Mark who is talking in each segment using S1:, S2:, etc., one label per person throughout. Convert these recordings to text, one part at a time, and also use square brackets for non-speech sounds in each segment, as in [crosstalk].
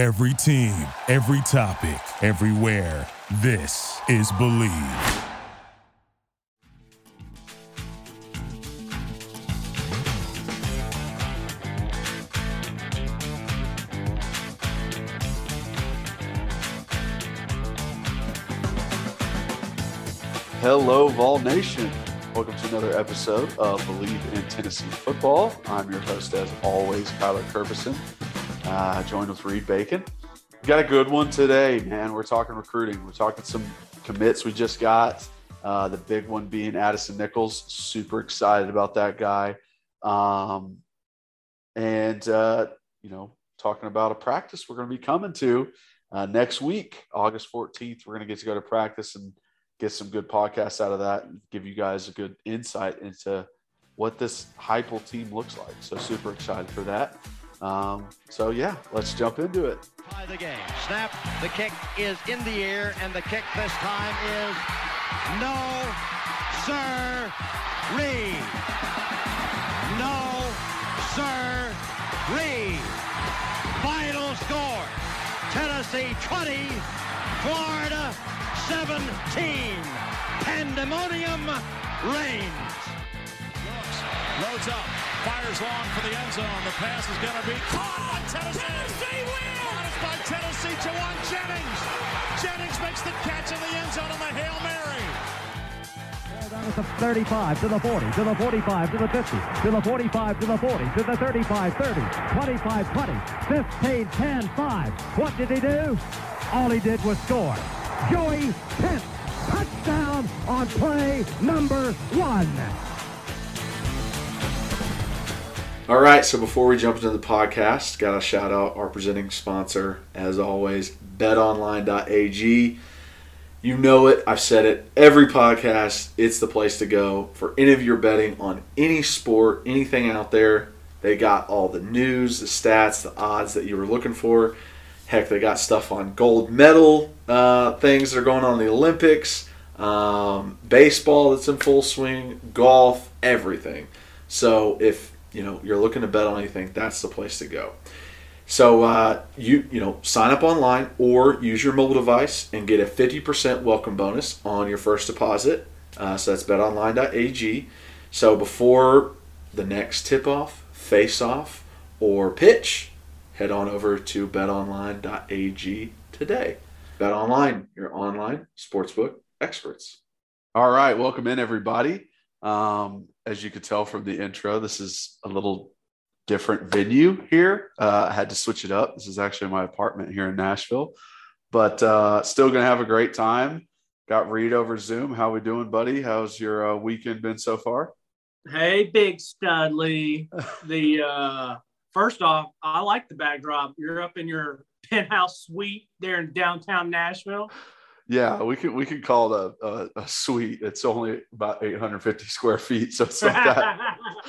S1: Every team, every topic, everywhere. This is Bleav.
S2: Hello, Vol Nation. Welcome to another episode of Bleav in Tennessee Football. I'm your host, as always, Kyler Kerbyson, uh, joined with Reed Bacon. We got a good one today, man. We're talking recruiting. We're talking some commits we just got. Uh, the big one being Addison Nichols. Super excited about that guy. Um, and, uh, you know, talking about a practice we're going to be coming to uh, next week, August 14th. We're going to get to go to practice and – get some good podcasts out of that and give you guys a good insight into what this Heupel team looks like. So super excited for that. Um, so yeah, let's jump into it.
S3: By the game, snap. The kick is in the air, and the kick this time is no, sir, Reed. No, sir, Reed. Final score: Tennessee 20, Florida 17. Pandemonium reigns.
S4: Looks, loads up, fires long for the end zone. The pass is going to be caught. Tennessee, Tennessee wins. Caught by Tennessee. Jauan Jennings. Jennings makes the catch in the end zone on the Hail Mary.
S5: Down at the 35, to the 40, to the 45, to the 50, to the 45, to the 40, to the 35, 30, 25, 20, 15, 10, 5. What did he do? All he did was score. Joey Pence. Touchdown on play number one.
S2: All right, so before we jump into the podcast, got to shout out our presenting sponsor, as always, betonline.ag. You know it, I've said it every podcast. It's the place to go for any of your betting on any sport, anything out there. They got all the news, the stats, the odds that you were looking for. Heck, they got stuff on gold medal uh, things that are going on in the Olympics, um, baseball that's in full swing, golf, everything. So if you know you're looking to bet on anything, that's the place to go. So uh, you you know sign up online or use your mobile device and get a 50% welcome bonus on your first deposit. Uh, so that's betonline.ag. So before the next tip off, face off, or pitch, head on over to betonline.ag today. BetOnline, your online sportsbook experts. All right, welcome in everybody. Um, as you could tell from the intro, this is a little different venue here. Uh, I had to switch it up. This is actually my apartment here in Nashville, but uh, still going to have a great time. Got Reed over Zoom. How we doing, buddy? How's your uh, weekend been so far?
S6: Hey, Big Studley. the uh, first off, I like the backdrop. You're up in your [laughs] penthouse suite there in downtown Nashville.
S2: Yeah, we could we could call it a, a, a suite. It's only about 850 square feet, so it's not that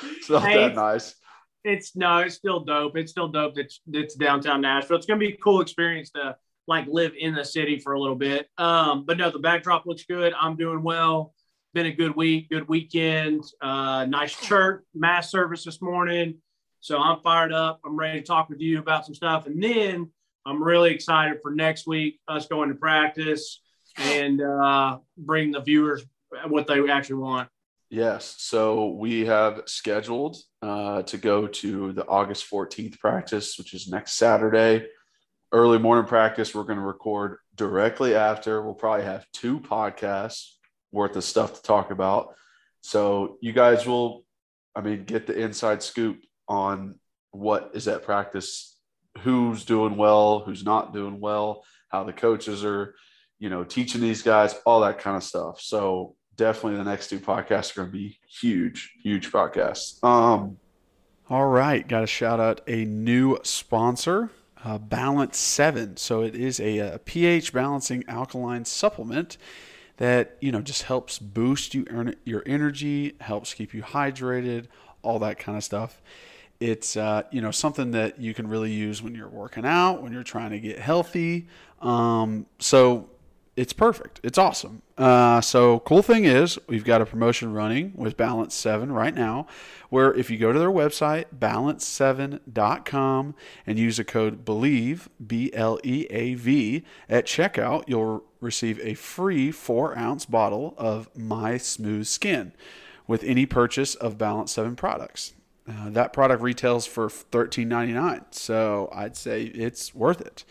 S2: it's not hey, that nice.
S6: It's no, it's still dope. It's still dope. It's it's downtown Nashville. It's gonna be a cool experience to like live in the city for a little bit. Um, but no, the backdrop looks good. I'm doing well. Been a good week, good weekend. Uh, nice church mass service this morning. So I'm fired up. I'm ready to talk with you about some stuff. And then I'm really excited for next week, us going to practice and uh, bring the viewers what they actually want.
S2: Yes. So we have scheduled uh, to go to the August 14th practice, which is next Saturday. Early morning practice, we're going to record directly after. We'll probably have two podcasts worth of stuff to talk about. So you guys will, I mean, get the inside scoop on what is at practice, who's doing well, who's not doing well, how the coaches are, you know, teaching these guys, all that kind of stuff. So definitely the next two podcasts are going to be huge, huge podcasts. Um, all right, got to shout out a new sponsor, uh, Balance Seven. So it is a, a pH balancing alkaline supplement that you know just helps boost you your energy, helps keep you hydrated, all that kind of stuff. It's uh, you know something that you can really use when you're working out, when you're trying to get healthy. Um, so
S7: it's perfect. It's awesome. Uh, so cool thing is we've got a promotion running with Balance 7 right now where if you go to their website balance7.com and use the code Bleav B L E A V at checkout, you'll receive a free 4 ounce bottle of My Smooth Skin with any purchase of Balance 7 products. Uh, that product retails for $13.99, so I'd say it's worth it.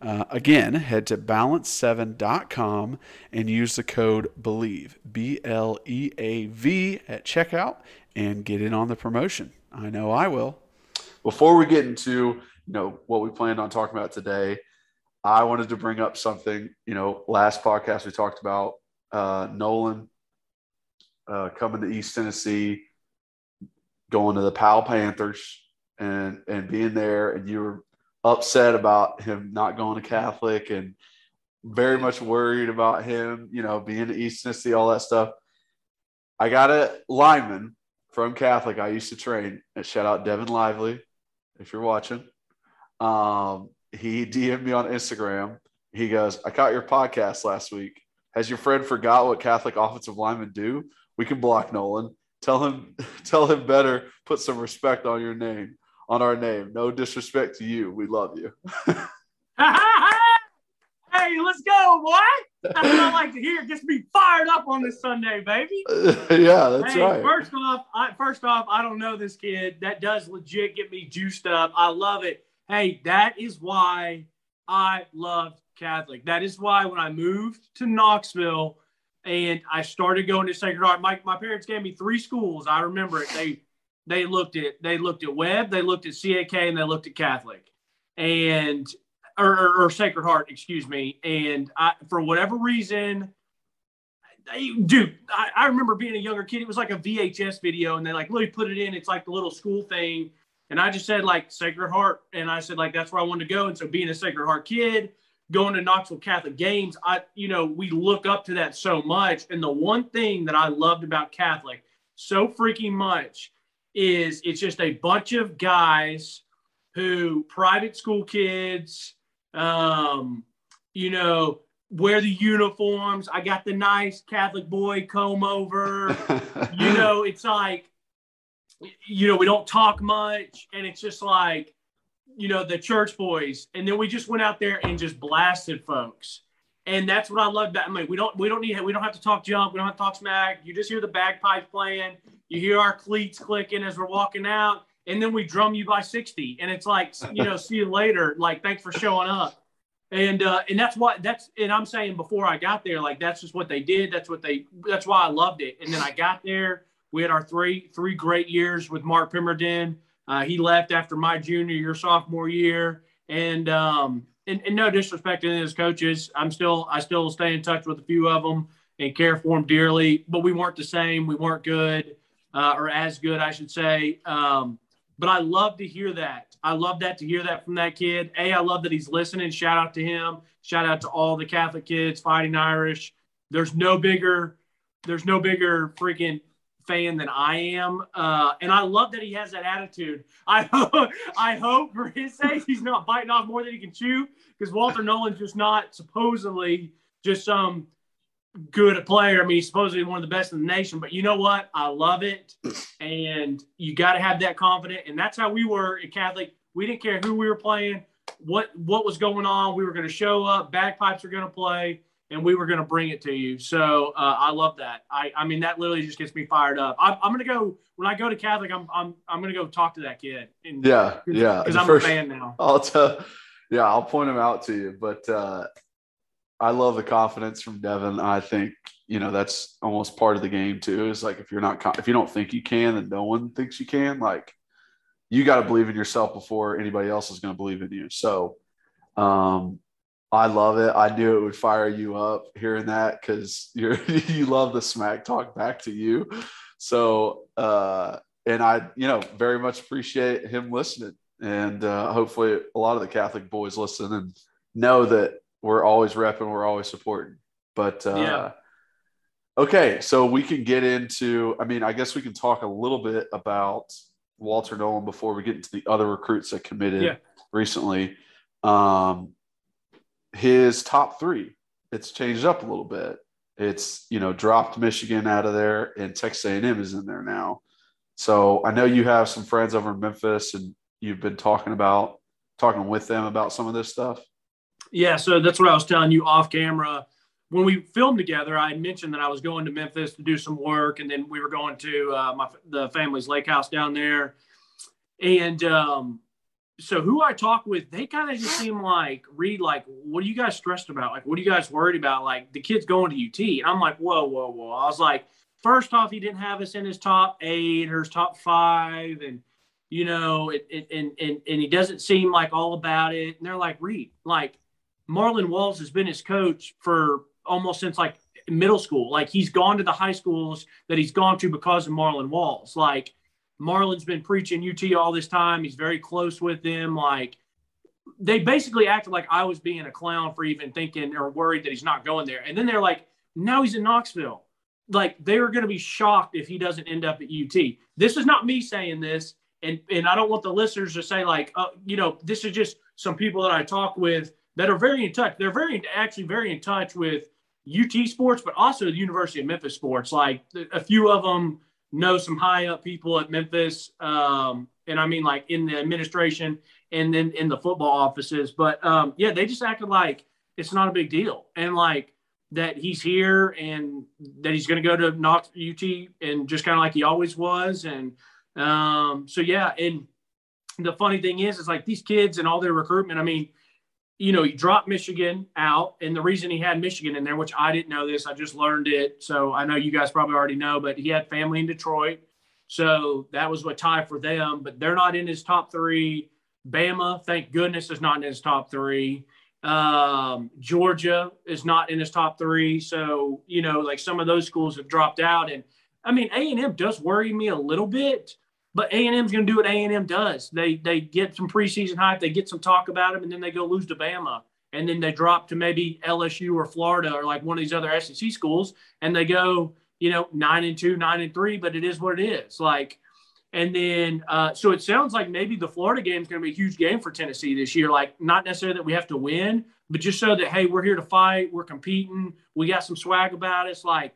S7: Uh, again, head to balance7.com and use the code BLEAV, B L E A V, at checkout and get in on the promotion. I know I will.
S2: Before we get into you know what we planned on talking about today, I wanted to bring up something. You know, last podcast we talked about uh, Nolen uh, coming to East Tennessee, going to the Powell Panthers, and and being there, and you were upset about him not going to Catholic and very much worried about him, you know, being at East Tennessee, all that stuff. I got a lineman from Catholic I used to train. And shout out Devin Lively, if you're watching. Um, he DM'd me on Instagram. He goes, I caught your podcast last week. Has your friend forgot what Catholic offensive linemen do? We can block Nolen. Tell him, [laughs] tell him better. Put some respect on your name on our name. No disrespect to you. We love you. [laughs]
S6: hey, let's go, boy. That's what I like to hear. Gets me fired up on this Sunday, baby.
S2: yeah, that's
S6: hey,
S2: right.
S6: First off, I, first off, I don't know this kid. That does legit get me juiced up. I love it. Hey, that is why I loved Catholic. That is why when I moved to Knoxville and I started going to Sacred Heart, my, my parents gave me three schools. I remember it. They they looked at they looked at Webb, they looked at CAK, and they looked at Catholic, and or, or, or Sacred Heart, excuse me. And I, for whatever reason, they, dude, I, I, remember being a younger kid. It was like a VHS video, and they like really put it in. It's like the little school thing, and I just said like Sacred Heart, and I said like that's where I wanted to go. And so being a Sacred Heart kid, going to Knoxville Catholic games, I you know we look up to that so much. And the one thing that I loved about Catholic so freaking much is it's just a bunch of guys who private school kids, um, you know, wear the uniforms. I got the nice Catholic boy comb over. [laughs] you know, it's like, you know, we don't talk much, and it's just like, you know, the church boys. And then we just went out there and just blasted folks. And that's what I love about. I mean, we don't we don't need we don't have to talk jump. We don't have to talk smack. You just hear the bagpipes playing. You hear our cleats clicking as we're walking out, and then we drum you by 60. And it's like, [laughs] you know, see you later. Like, thanks for showing up. And uh, and that's what that's and I'm saying before I got there, like that's just what they did. That's what they that's why I loved it. And then I got there. We had our three three great years with Mark Pemberton. Uh, he left after my junior year, sophomore year, and um, and, and no disrespect to his coaches, I'm still I still stay in touch with a few of them and care for them dearly. But we weren't the same. We weren't good uh, or as good, I should say. Um, but I love to hear that. I love that to hear that from that kid. A, I love that he's listening. Shout out to him. Shout out to all the Catholic kids fighting Irish. There's no bigger, there's no bigger freaking fan than I am, uh, and I love that he has that attitude. [laughs] I hope, I hope for his sake he's not biting off more than he can chew, because Walter Nolen's just not supposedly just some good player. I mean, he's supposedly one of the best in the nation, but you know what? I love it. And you got to have that confidence. And that's how we were at Catholic. We didn't care who we were playing, what what was going on. We were going to show up. Bagpipes are going to play, and we were going to bring it to you. So uh, I love that. I I mean, that literally just gets me fired up. I'm, I'm going to go when I go to Catholic. I'm I'm I'm going to go talk to that kid.
S2: And, yeah, yeah.
S6: Because I'm first, a fan now. [laughs]
S2: I'll tell. Yeah, I'll point him out to you. But uh, I love the confidence from Devin. I think you know that's almost part of the game too. Is like if you're not if you don't think you can, then no one thinks you can. Like you got to believe in yourself before anybody else is going to believe in you. So um, I love it. I knew it would fire you up hearing that because you're [laughs] you love the smack talk back to you. So uh, and I you know very much appreciate him listening, and uh, hopefully a lot of the Catholic boys listen and know that we're always repping, we're always supporting. But uh, yeah. Okay, so we can get into. I mean, I guess we can talk a little bit about Walter Nolen before we get into the other recruits that committed yeah. recently. Um, his top three it's changed up a little bit. It's you know dropped Michigan out of there, and Texas A&M is in there now. So I know you have some friends over in Memphis, and you've been talking about talking with them about some of this stuff.
S6: Yeah, so that's what I was telling you off camera. When we filmed together, I mentioned that I was going to Memphis to do some work, and then we were going to uh, my the family's lake house down there. And um, so who I talk with, they kind of just seem like read like, what are you guys stressed about? Like, what are you guys worried about? Like the kid's going to UT, and I'm like, whoa, whoa, whoa. I was like, first off, he didn't have us in his top eight or his top five, and you know, it, it, and and and he doesn't seem like all about it. And they're like, Reed, like Marlon Walls has been his coach for almost since like middle school. Like he's gone to the high schools that he's gone to because of Marlon Walls. Like Marlon's been preaching UT all this time. He's very close with them. Like they basically acted like I was being a clown for even thinking or worried that he's not going there. And then they're like, now he's in Knoxville. Like they're going to be shocked if he doesn't end up at UT. This is not me saying this. And, and I don't want the listeners to say like, uh, you know, this is just some people that I talk with that are very in touch. They're very actually very in touch with UT sports, but also the University of Memphis sports. Like a few of them know some high up people at Memphis, um, and I mean like in the administration and then in the football offices. But um, yeah, they just acted like it's not a big deal, and like that he's here and that he's going to go to Knox UT and just kind of like he always was, and um, so yeah, and the funny thing is, is like these kids and all their recruitment. I mean you know, he dropped Michigan out. And the reason he had Michigan in there, which I didn't know this, I just learned it. So I know you guys probably already know, but he had family in Detroit. So that was a tie for them, but they're not in his top three. Bama, thank goodness, is not in his top three. Um, Georgia is not in his top three. So, you know, like some of those schools have dropped out. And I mean, A&M does worry me a little bit but A and M's going to do what A and M does. They they get some preseason hype, they get some talk about them, and then they go lose to Bama, and then they drop to maybe LSU or Florida or like one of these other SEC schools, and they go you know nine and two, nine and three. But it is what it is. Like, and then uh, so it sounds like maybe the Florida game is going to be a huge game for Tennessee this year. Like, not necessarily that we have to win, but just so that hey, we're here to fight, we're competing, we got some swag about us. Like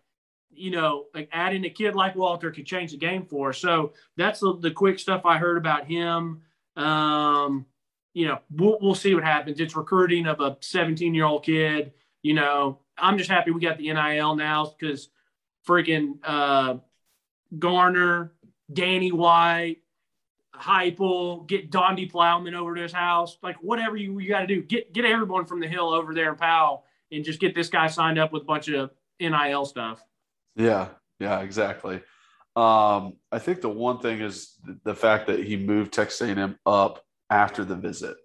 S6: you know, like adding a kid like Walter could change the game for us. So that's the, the quick stuff I heard about him. Um, you know, we'll, we'll see what happens. It's recruiting of a 17 year old kid. You know, I'm just happy we got the NIL now because freaking uh, Garner, Danny White, Heupel, get Donde Plowman over to his house. Like whatever you, you got to do, get get everyone from the hill over there in Powell and just get this guy signed up with a bunch of NIL stuff.
S2: Yeah, yeah, exactly. Um, I think the one thing is the fact that he moved Texas A&M up after the visit.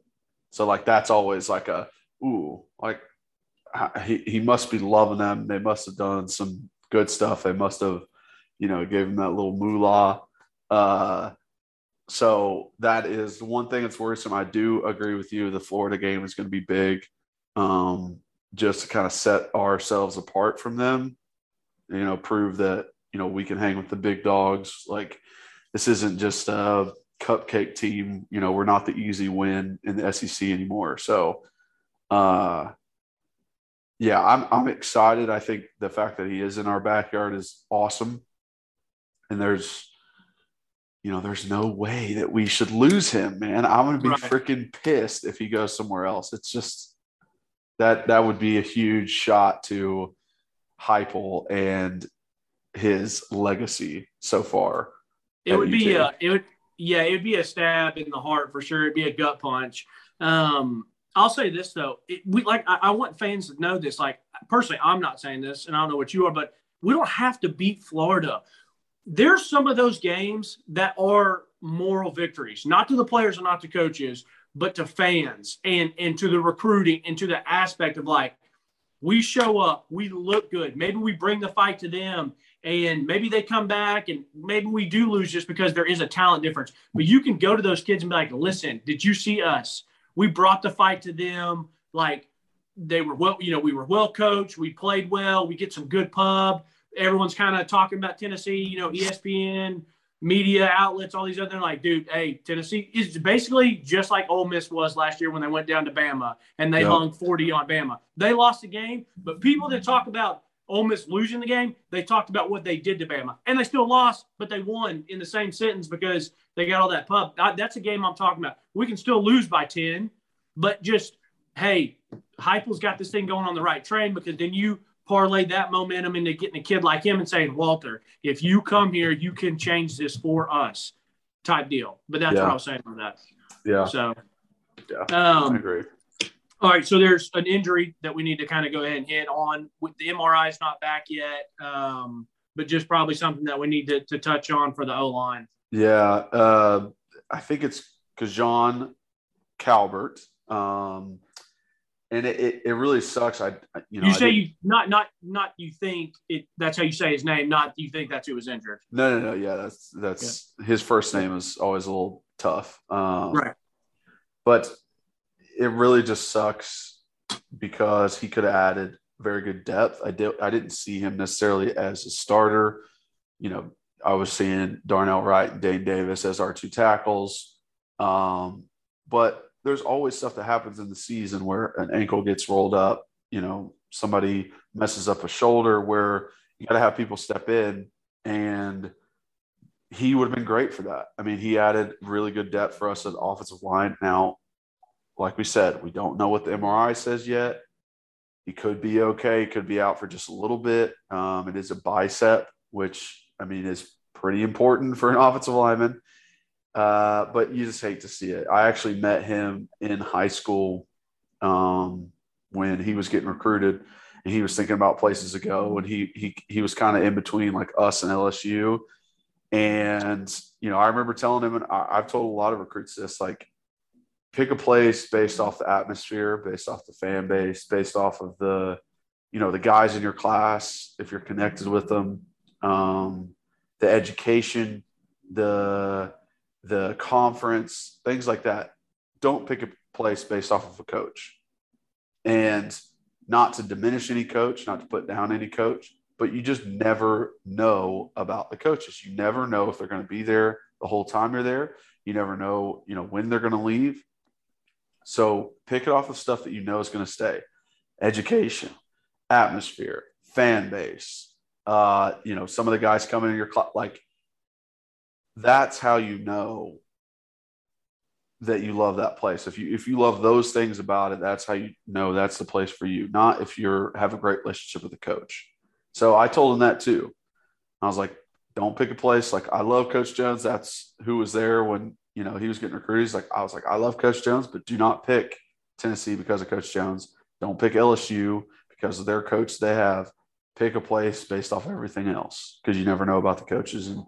S2: So like that's always like a ooh, like he, he must be loving them. They must have done some good stuff. They must have, you know, gave him that little moolah. Uh, so that is the one thing that's worrisome. I do agree with you. The Florida game is going to be big, um, just to kind of set ourselves apart from them you know, prove that, you know, we can hang with the big dogs. Like this isn't just a cupcake team. You know, we're not the easy win in the SEC anymore. So, uh, yeah, I'm I'm excited. I think the fact that he is in our backyard is awesome. And there's you know, there's no way that we should lose him, man. I'm gonna be right. freaking pissed if he goes somewhere else. It's just that that would be a huge shot to Heupel and his legacy so far.
S6: It would be a, it would, yeah, it would be a stab in the heart for sure. It'd be a gut punch. Um, I'll say this though, it, we like I, I, want fans to know this. Like personally, I'm not saying this, and I don't know what you are, but we don't have to beat Florida. There's some of those games that are moral victories, not to the players and not to coaches, but to fans and and to the recruiting and to the aspect of like we show up, we look good. Maybe we bring the fight to them and maybe they come back and maybe we do lose just because there is a talent difference. But you can go to those kids and be like, listen, did you see us? We brought the fight to them. Like they were well, you know, we were well coached. We played well. We get some good pub. Everyone's kind of talking about Tennessee, you know, ESPN, media outlets, all these other like, dude, hey, Tennessee is basically just like Ole Miss was last year when they went down to Bama and they
S2: Yep.
S6: hung 40 on Bama. They lost the game, but people that talk about Ole Miss losing the game, they talked about what they did to Bama, and they still lost, but they won in the same sentence because they got all that pub. I- That's a game I'm talking about. We can still lose by 10, but just hey, Heupel's got this thing going on the right train because then you parlay that momentum into getting a kid like him and saying, Walter, if you come here, you can change this for us, type deal. But that's
S2: Yeah.
S6: what I was saying on that.
S2: Yeah,
S6: So,
S2: Yeah. I
S6: um,
S2: agree.
S6: all right. So there's an injury that we need to kind of go ahead and hit on. With the MRI is not back yet, um, but just probably something that we need to, to touch on for the O line.
S2: Yeah, uh, I think it's K'Rojhn Calbert. Um, and it, it, it really sucks. I, you know,
S6: You say you not not not you think it. That's how you say his name. Not you think that's who was injured.
S2: No, no, no. Yeah, that's that's his first name is always a little tough. Um,
S6: Right.
S2: But it really just sucks because he could have added very good depth. I did. I didn't see him necessarily as a starter. You know, I was seeing Darnell Wright and Dane Davis as our two tackles. Um, but there's always stuff that happens in the season where an ankle gets rolled up. You know, somebody messes up a shoulder where you got to have people step in and he would have been great for that. I mean, he added really good depth for us at offensive line. Now, like we said, we don't know what the MRI says yet. He could be okay. He could be out for just a little bit. Um, it is a bicep, which I mean is pretty important for an offensive lineman. Uh, but you just hate to see it. I actually met him in high school um, when he was getting recruited, and he was thinking about places to go, and he he he was kind of in between like us and LSU. And you know, I remember telling him, and I, I've told a lot of recruits this, like pick a place based off the atmosphere, based off the fan base, based off of the, you know, the guys in your class, if you're connected with them, um, the education, the the conference, things like that. Don't pick a place based off of a coach. And not to diminish any coach, not to put down any coach, but you just never know about the coaches. You never know if they're going to be there the whole time you're there. You never know, you know, when they're going to leave. So pick it off of stuff that you know is going to stay. Education, atmosphere, fan base. Uh, you know, some of the guys coming in your class, like that's how you know that you love that place. If you if you love those things about it, that's how you know that's the place for you. Not if you're have a great relationship with the coach. So I told him that too. I was like, don't pick a place. Like I love Coach Jones. That's who was there when you know he was getting recruited. Like, I was like, I love Coach Jones, but do not pick Tennessee because of Coach Jones. Don't pick LSU because of their coach they have. Pick a place based off everything else because you never know about the coaches. And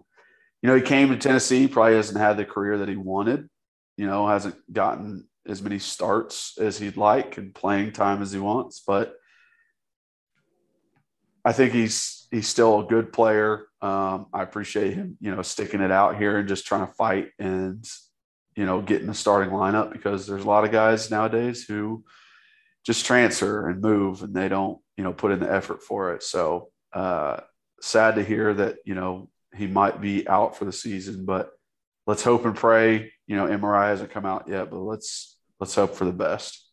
S2: you know, he came to Tennessee, probably hasn't had the career that he wanted. You know, hasn't gotten as many starts as he'd like and playing time as he wants, but I think he's he's still a good player. Um, I appreciate him, you know, sticking it out here and just trying to fight and you know getting a starting lineup because there's a lot of guys nowadays who just transfer and move and they don't you know put in the effort for it. So uh, sad to hear that you know he might be out for the season, but let's hope and pray. You know, MRI hasn't come out yet, but let's let's hope for the best.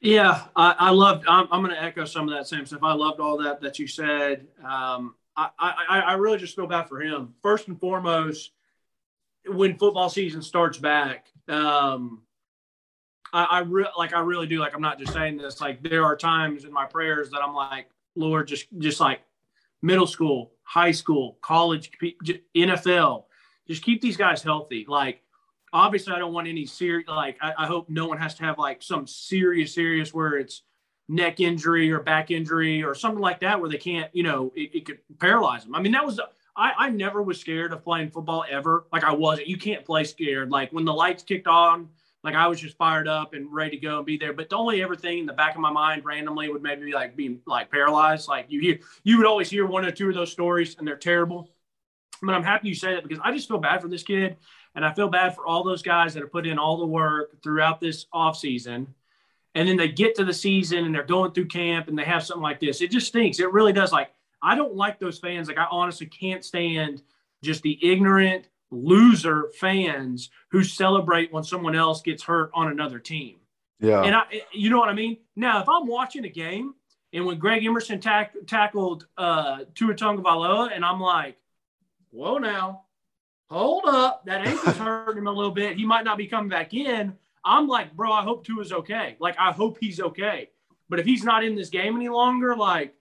S6: Yeah, I, I loved. I'm, I'm going to echo some of that same stuff. I loved all that that you said. Um, I, I I really just feel bad for him. First and foremost, when football season starts back, um, I, I re- like I really do. Like I'm not just saying this. Like there are times in my prayers that I'm like, Lord, just just like middle school, high school, college, NFL, just keep these guys healthy. Like obviously I don't want any serious like I, I hope no one has to have like some serious serious where it's neck injury or back injury or something like that where they can't you know it, it could paralyze them. I mean that was I, I never was scared of playing football ever. Like I wasn't. You can't play scared. Like when the lights kicked on, like I was just fired up and ready to go and be there. But the only ever thing in the back of my mind randomly would maybe be like being like paralyzed. Like you hear you would always hear one or two of those stories and they're terrible. But I'm happy you say that because I just feel bad for this kid. And I feel bad for all those guys that have put in all the work throughout this offseason. And then they get to the season and they're going through camp and they have something like this. It just stinks. It really does. Like, I don't like those fans. Like, I honestly can't stand just the ignorant loser fans who celebrate when someone else gets hurt on another team.
S2: Yeah.
S6: And I, you know what I mean? Now, if I'm watching a game and when Greg Emerson tack, tackled uh, Tua Tagovailoa, and I'm like, whoa, now, hold up, that ankle's [laughs] hurting him a little bit. He might not be coming back in. I'm like, bro, I hope Tua's okay. Like, I hope he's okay. But if he's not in this game any longer, like,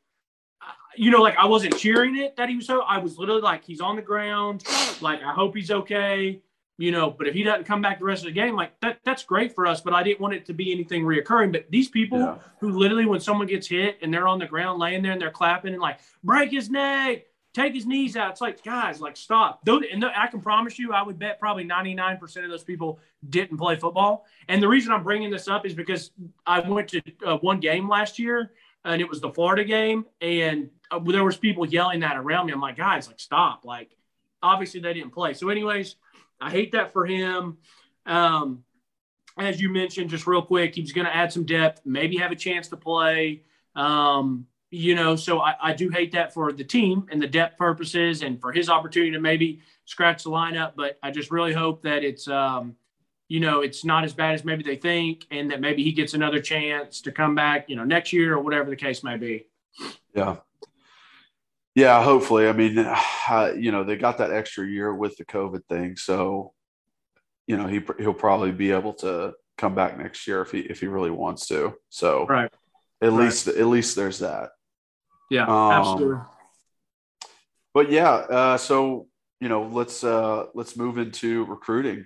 S6: you know, like I wasn't cheering it that he was so. I was literally like, he's on the ground. Like, I hope he's okay. You know, but if he doesn't come back the rest of the game, like that, that's great for us. But I didn't want it to be anything reoccurring. But these people
S2: Yeah.
S6: who literally, when someone gets hit and they're on the ground laying there and they're clapping and like, break his neck, take his knees out. It's like, guys, like stop. And I can promise you, I would bet probably 99% of those people didn't play football. And the reason I'm bringing this up is because I went to uh, one game last year and it was the Florida game. And there was people yelling that around me. I'm like, guys, like stop. Like, obviously they didn't play. So anyways, I hate that for him. Um, as you mentioned, just real quick, he's going to add some depth, maybe have a chance to play. Um, you know, so I, I do hate that for the team and the depth purposes and for his opportunity to maybe scratch the lineup. But I just really hope that it's, um, you know, it's not as bad as maybe they think and that maybe he gets another chance to come back, you know, next year or whatever the case may be.
S2: Yeah. Yeah, hopefully. I mean, [sighs] uh, you know, they got that extra year with the COVID thing, so you know he he'll probably be able to come back next year if he if he really wants to. So
S6: Right.
S2: at
S6: Right.
S2: least at least there's that.
S6: Yeah,
S2: Um,
S6: absolutely.
S2: But yeah, uh, so you know, let's uh, let's move into recruiting.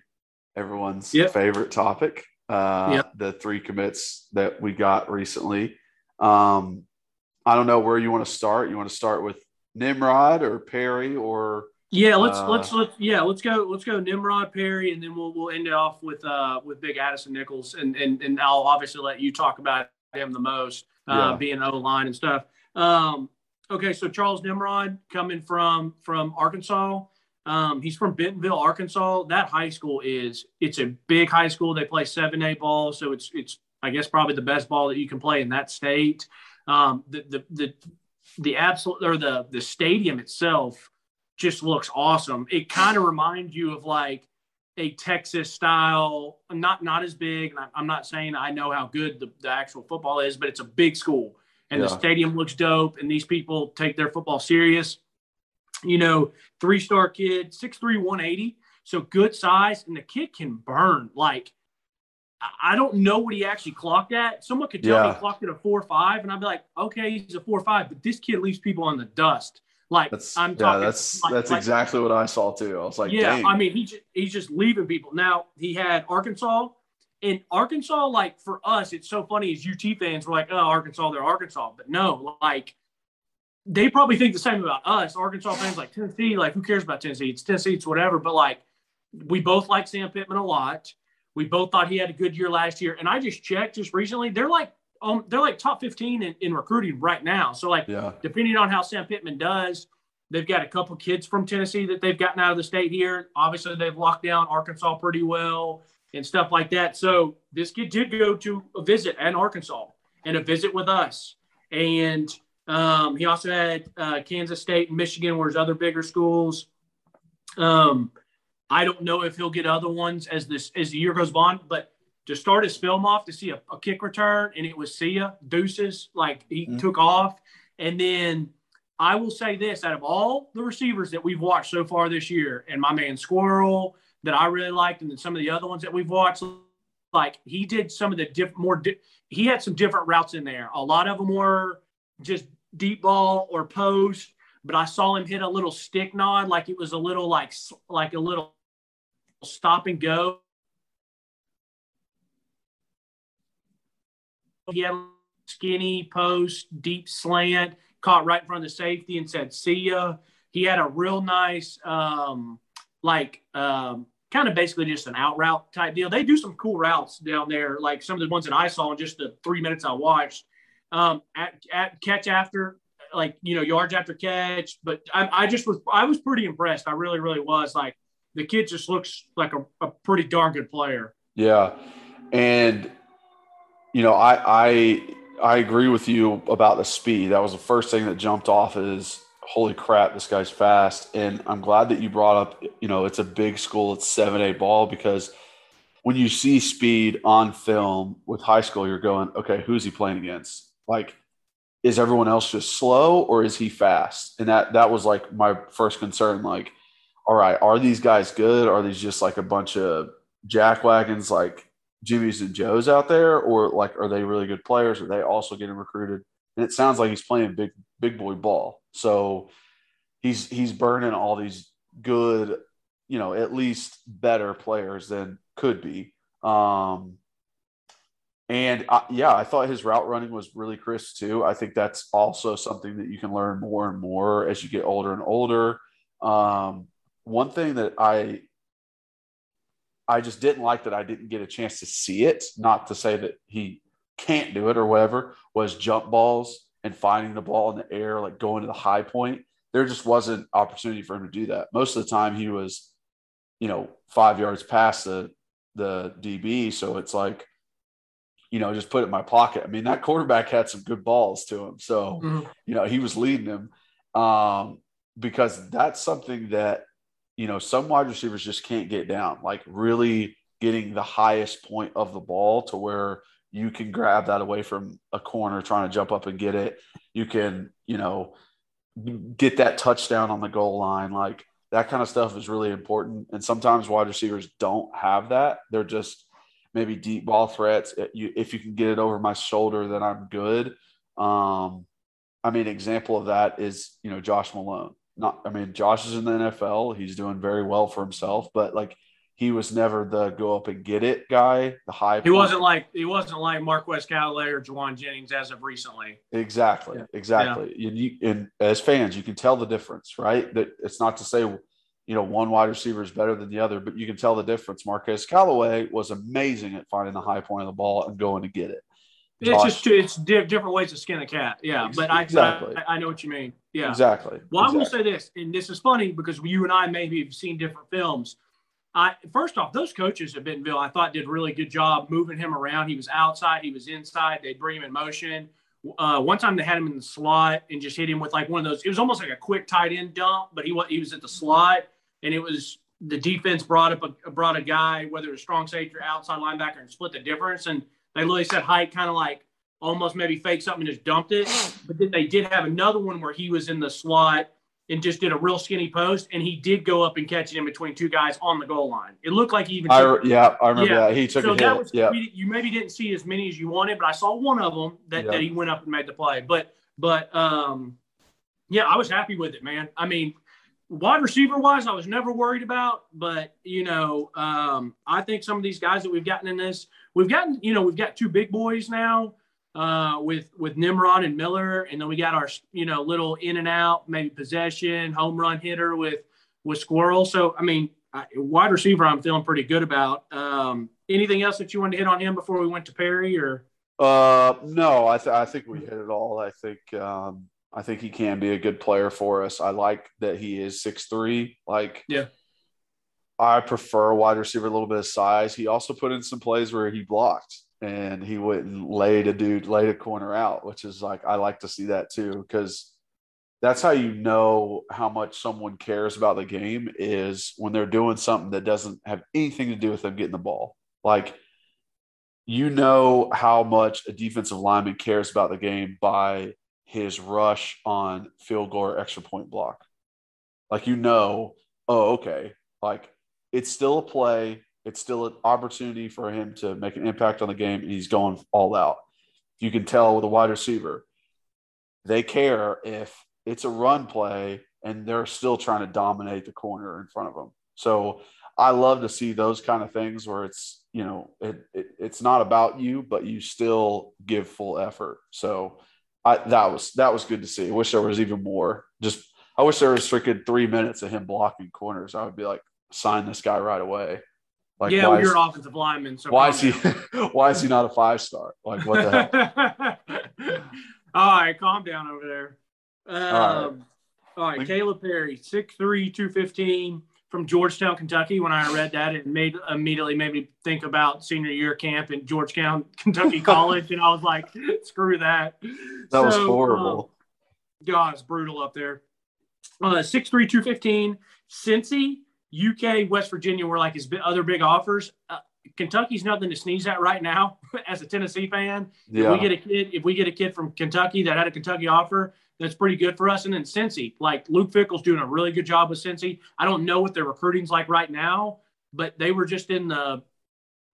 S2: Everyone's
S6: Yep.
S2: favorite topic. Uh,
S6: Yep.
S2: The three commits that we got recently. Um, I don't know where you want to start. You want to start with Nimrod or Perry or
S6: Yeah, let's
S2: Uh,
S6: let's let's yeah, let's go let's go Nimrod Perry and then we'll we'll end it off with uh with Big Addison Nichols and and and I'll obviously let you talk about him the most, uh
S2: Yeah.
S6: being O line and stuff. Um okay, so Charles Nimrod coming from from Arkansas. Um, he's from Bentonville, Arkansas. That high school is it's a big high school. They play seven A ball, so it's it's I guess probably the best ball that you can play in that state. Um, the the the the absolute or the the stadium itself just looks awesome. It kind of reminds you of like a Texas style, not not as big. I'm not saying I know how good the, the actual football is, but it's a big school and the stadium looks dope. And these people take their football serious. You know, three star kid, 6'3, 180. So good size. And the kid can burn. Like, I- don't know what he actually clocked at. Someone could tell me he clocked at a four or five, and I'd be like, okay, he's a four or five, but this kid leaves people on the dust. Like
S2: that's
S6: I'm talking.
S2: yeah, that's
S6: like-
S2: that's
S6: like-
S2: exactly what I saw too. I was like,
S6: yeah,
S2: dang.
S6: I mean, he just, he's just leaving people. Now he had Arkansas. In Arkansas, like for us, it's so funny as UT fans, we're like, oh, Arkansas, they're Arkansas. But no, like they probably think the same about us. Arkansas fans like Tennessee, like who cares about Tennessee? It's Tennessee, it's whatever. But like we both like Sam Pittman a lot. We both thought he had a good year last year. And I just checked just recently, they're like um, they're like top 15 in, in recruiting right now. So like
S2: yeah,
S6: depending on how Sam Pittman does, they've got a couple kids from Tennessee that they've gotten out of the state here. Obviously, they've locked down Arkansas pretty well and stuff like that. So this kid did go to a visit in Arkansas and a visit with us. And um, he also had uh, Kansas State and Michigan, where his other bigger schools. Um, I don't know if he'll get other ones as this as the year goes on, but to start his film off to see a, a kick return and it was see ya deuces like he
S2: Mhm.
S6: took off and then I will say this out of all the receivers that we've watched so far this year, and my man Squirrel that I really liked, and then some of the other ones that we've watched, like he did some of the diff- more, di- he had some different routes in there. A lot of them were just deep ball or post, but I saw him hit a little stick nod, like it was a little like like a little stop and go. He had skinny post, deep slant, caught right in front of the safety and said, see ya. He had a real nice, um, like, um, kind of basically just an out route type deal. They do some cool routes down there, like some of the ones that I saw in just the three minutes I watched. Um, at, at catch after, like, you know, yards after catch. But I, I just was, I was pretty impressed. I really, really was. Like, the kid just looks like a, a pretty darn good player.
S2: yeah, and you know, I I I agree with you about the speed. That was the first thing that jumped off is holy crap, this guy's fast. And I'm glad that you brought up, you know, it's a big school, it's 7 8 ball because when you see speed on film with high school, you're going, okay, who's he playing against? Like, is everyone else just slow or is he fast? And that that was like my first concern. Like, all right, are these guys good? Are these just like a bunch of jack wagons like Jimmy's and Joe's out there, or like are they really good players? Are they also getting recruited? And it sounds like he's playing big big boy ball. So he's he's burning all these good, you know, at least better players than could be. Um, and I, yeah, I thought his route running was really crisp too. I think that's also something that you can learn more and more as you get older and older. Um, one thing that I I just didn't like that I didn't get a chance to see it. Not to say that he can't do it or whatever. Was jump balls and finding the ball in the air, like going to the high point. There just wasn't opportunity for him to do that. Most of the time, he was, you know, five yards past the the DB. So it's like, you know, just put it in my pocket. I mean, that quarterback had some good balls to him. So, mm-hmm. you know, he was leading him um, because that's something that, you know, some wide receivers just can't get down, like really getting the highest point of the ball to where you can grab that away from a corner trying to jump up and get it. You can, you know, get that touchdown on the goal line. Like that kind of stuff is really important. And sometimes wide receivers don't have that. They're just maybe deep ball threats. If you can get it over my shoulder, then I'm good. Um, I mean, example of that is you know Josh Malone. Not, I mean, Josh is in the NFL. He's doing very well for himself, but like he was never the go up and get it guy. The high.
S6: He point. wasn't like he wasn't like Marquez Callaway or Jauan Jennings as of recently.
S2: Exactly, yeah. exactly. Yeah. And, you, and as fans, you can tell the difference, right? That it's not to say you know, one wide receiver is better than the other, but you can tell the difference. Marquez Callaway was amazing at finding the high point of the ball and going to get it.
S6: It's just it's different ways to skin a cat. Yeah, but I, exactly. I, I know what you mean. Yeah,
S2: exactly.
S6: Well,
S2: exactly.
S6: I will say this, and this is funny because you and I maybe have seen different films. I first off, those coaches at Bentonville, I thought did a really good job moving him around. He was outside, he was inside. They bring him in motion. Uh, one time they had him in the slot and just hit him with like one of those. It was almost like a quick tight end dump, but he he was at the slot and it was the defense brought up a brought a guy, whether it was strong safety or outside linebacker, and split the difference. And they literally said height kind of like almost maybe fake something and just dumped it. But then they did have another one where he was in the slot and just did a real skinny post, and he did go up and catch it in between two guys on the goal line. It looked like he even.
S2: I, yeah, I remember yeah. that. He took it. so a that hit. Was, yeah.
S6: You maybe didn't see as many as you wanted, but I saw one of them that, yeah. that he went up and made the play. But but um, yeah, I was happy with it, man. I mean, wide receiver wise, I was never worried about, but you know, um, I think some of these guys that we've gotten in this, we've gotten, you know, we've got two big boys now uh, with with Nimrod and Miller, and then we got our, you know, little in and out, maybe possession, home run hitter with with Squirrel. So, I mean, I, wide receiver, I'm feeling pretty good about. Um, anything else that you wanted to hit on him before we went to Perry, or?
S2: Uh, no, I, th- I think we hit it all. I think um, I think he can be a good player for us. I like that he is six three. Like,
S6: yeah,
S2: I prefer wide receiver a little bit of size. He also put in some plays where he blocked and he wouldn't lay a dude, lay a corner out, which is like I like to see that too because that's how you know how much someone cares about the game is when they're doing something that doesn't have anything to do with them getting the ball. Like you know how much a defensive lineman cares about the game by his rush on field goal or extra point block. Like you know, oh, okay, like it's still a play, it's still an opportunity for him to make an impact on the game, and he's going all out. You can tell with a wide receiver, they care if it's a run play and they're still trying to dominate the corner in front of them. So I love to see those kind of things where it's you know it, it it's not about you, but you still give full effort. So I, that was that was good to see. I wish there was even more. Just I wish there was freaking three minutes of him blocking corners. I would be like, sign this guy right away.
S6: Like, yeah, well, you're an offensive lineman. So
S2: why is he? [laughs] why is he not a five star? Like what the
S6: hell? [laughs] all right, calm down over there. Um, all right, all right Caleb Perry, 6'3", 215 from Georgetown, Kentucky. When I read that, it made immediately made me think about senior year camp in Georgetown, [laughs] Kentucky College, and I was like, "Screw that."
S2: That so, was horrible.
S6: Um, God, it's brutal up there. Uh, 6'3", 215. Cincy, UK, West Virginia were like his other big offers. Uh, Kentucky's nothing to sneeze at right now [laughs] as a Tennessee fan.
S2: Yeah.
S6: If we get a kid, if we get a kid from Kentucky that had a Kentucky offer, that's pretty good for us. And then Cincy, like Luke Fickell's doing a really good job with Cincy. I don't know what their recruiting's like right now, but they were just in the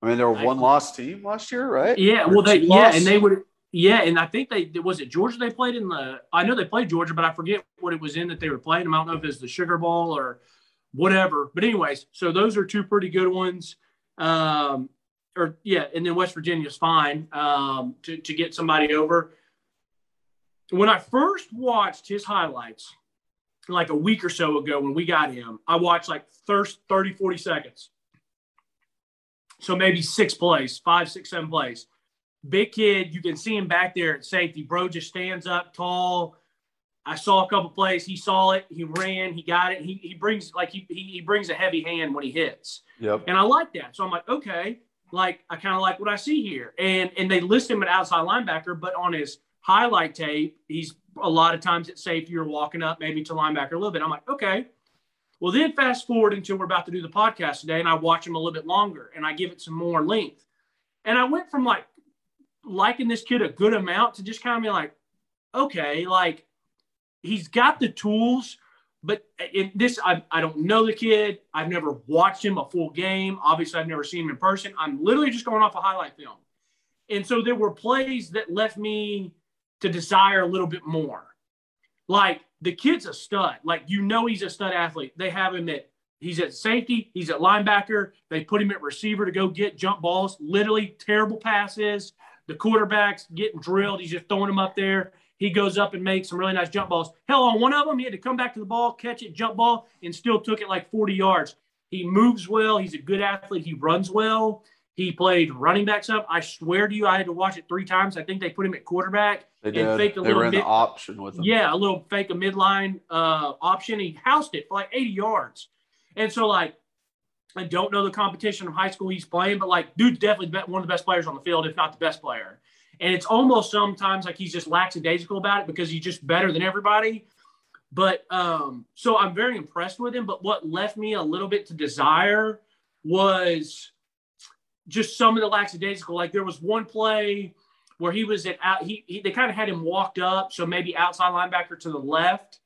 S2: I mean, they were one loss team last year, right?
S6: yeah.
S2: Or
S6: Well, they yeah,
S2: loss?
S6: and they would yeah, and I think they was it Georgia they played in the. I know they played Georgia, but I forget what it was in that they were playing. I don't know if it's the Sugar Bowl or whatever. But anyways, so those are two pretty good ones. Um, or yeah, and then West Virginia's fine um, to to get somebody over. When I first watched his highlights, like a week or so ago when we got him, I watched like first 30, 40 seconds. So maybe six plays, five, six, seven plays. Big kid, you can see him back there at safety. Bro just stands up tall. I saw a couple plays. He saw it. He ran. He got it. He, he brings like he, he he brings a heavy hand when he hits.
S2: Yep.
S6: And I like that. So I'm like, okay, like I kind of like what I see here. And and they list him an outside linebacker, but on his highlight tape, he's a lot of times at safety or walking up maybe to linebacker a little bit. I'm like, okay. Well, then fast forward until we're about to do the podcast today, and I watch him a little bit longer and I give it some more length. And I went from like liking this kid a good amount to just kind of be like, okay, like he's got the tools, but in this, I, I don't know the kid. I've never watched him a full game. Obviously, I've never seen him in person. I'm literally just going off a highlight film. And so there were plays that left me to desire a little bit more. Like the kid's a stud. Like you know he's a stud athlete. They have him at he's at safety, he's at linebacker. They put him at receiver to go get jump balls. Literally terrible passes. The quarterback's getting drilled. He's just throwing them up there. He goes up and makes some really nice jump balls. Hell, on one of them, he had to come back to the ball, catch it, jump ball, and still took it like 40 yards. He moves well. He's a good athlete. He runs well. He played running backs up. I swear to you, I had to watch it three times. I think they put him at quarterback
S2: They
S6: and
S2: did. They
S6: little
S2: ran
S6: bit.
S2: the option with him.
S6: Yeah, a little fake a midline uh, option. He housed it for like 80 yards. And so, like, I don't know the competition of high school he's playing, but like, dude's definitely one of the best players on the field, if not the best player. And it's almost sometimes like he's just lackadaisical about it because he's just better than everybody. But um, so I'm very impressed with him. But what left me a little bit to desire was just some of the lackadaisical. Like there was one play where he was at out. He, he they kind of had him walked up, so maybe outside linebacker to the left,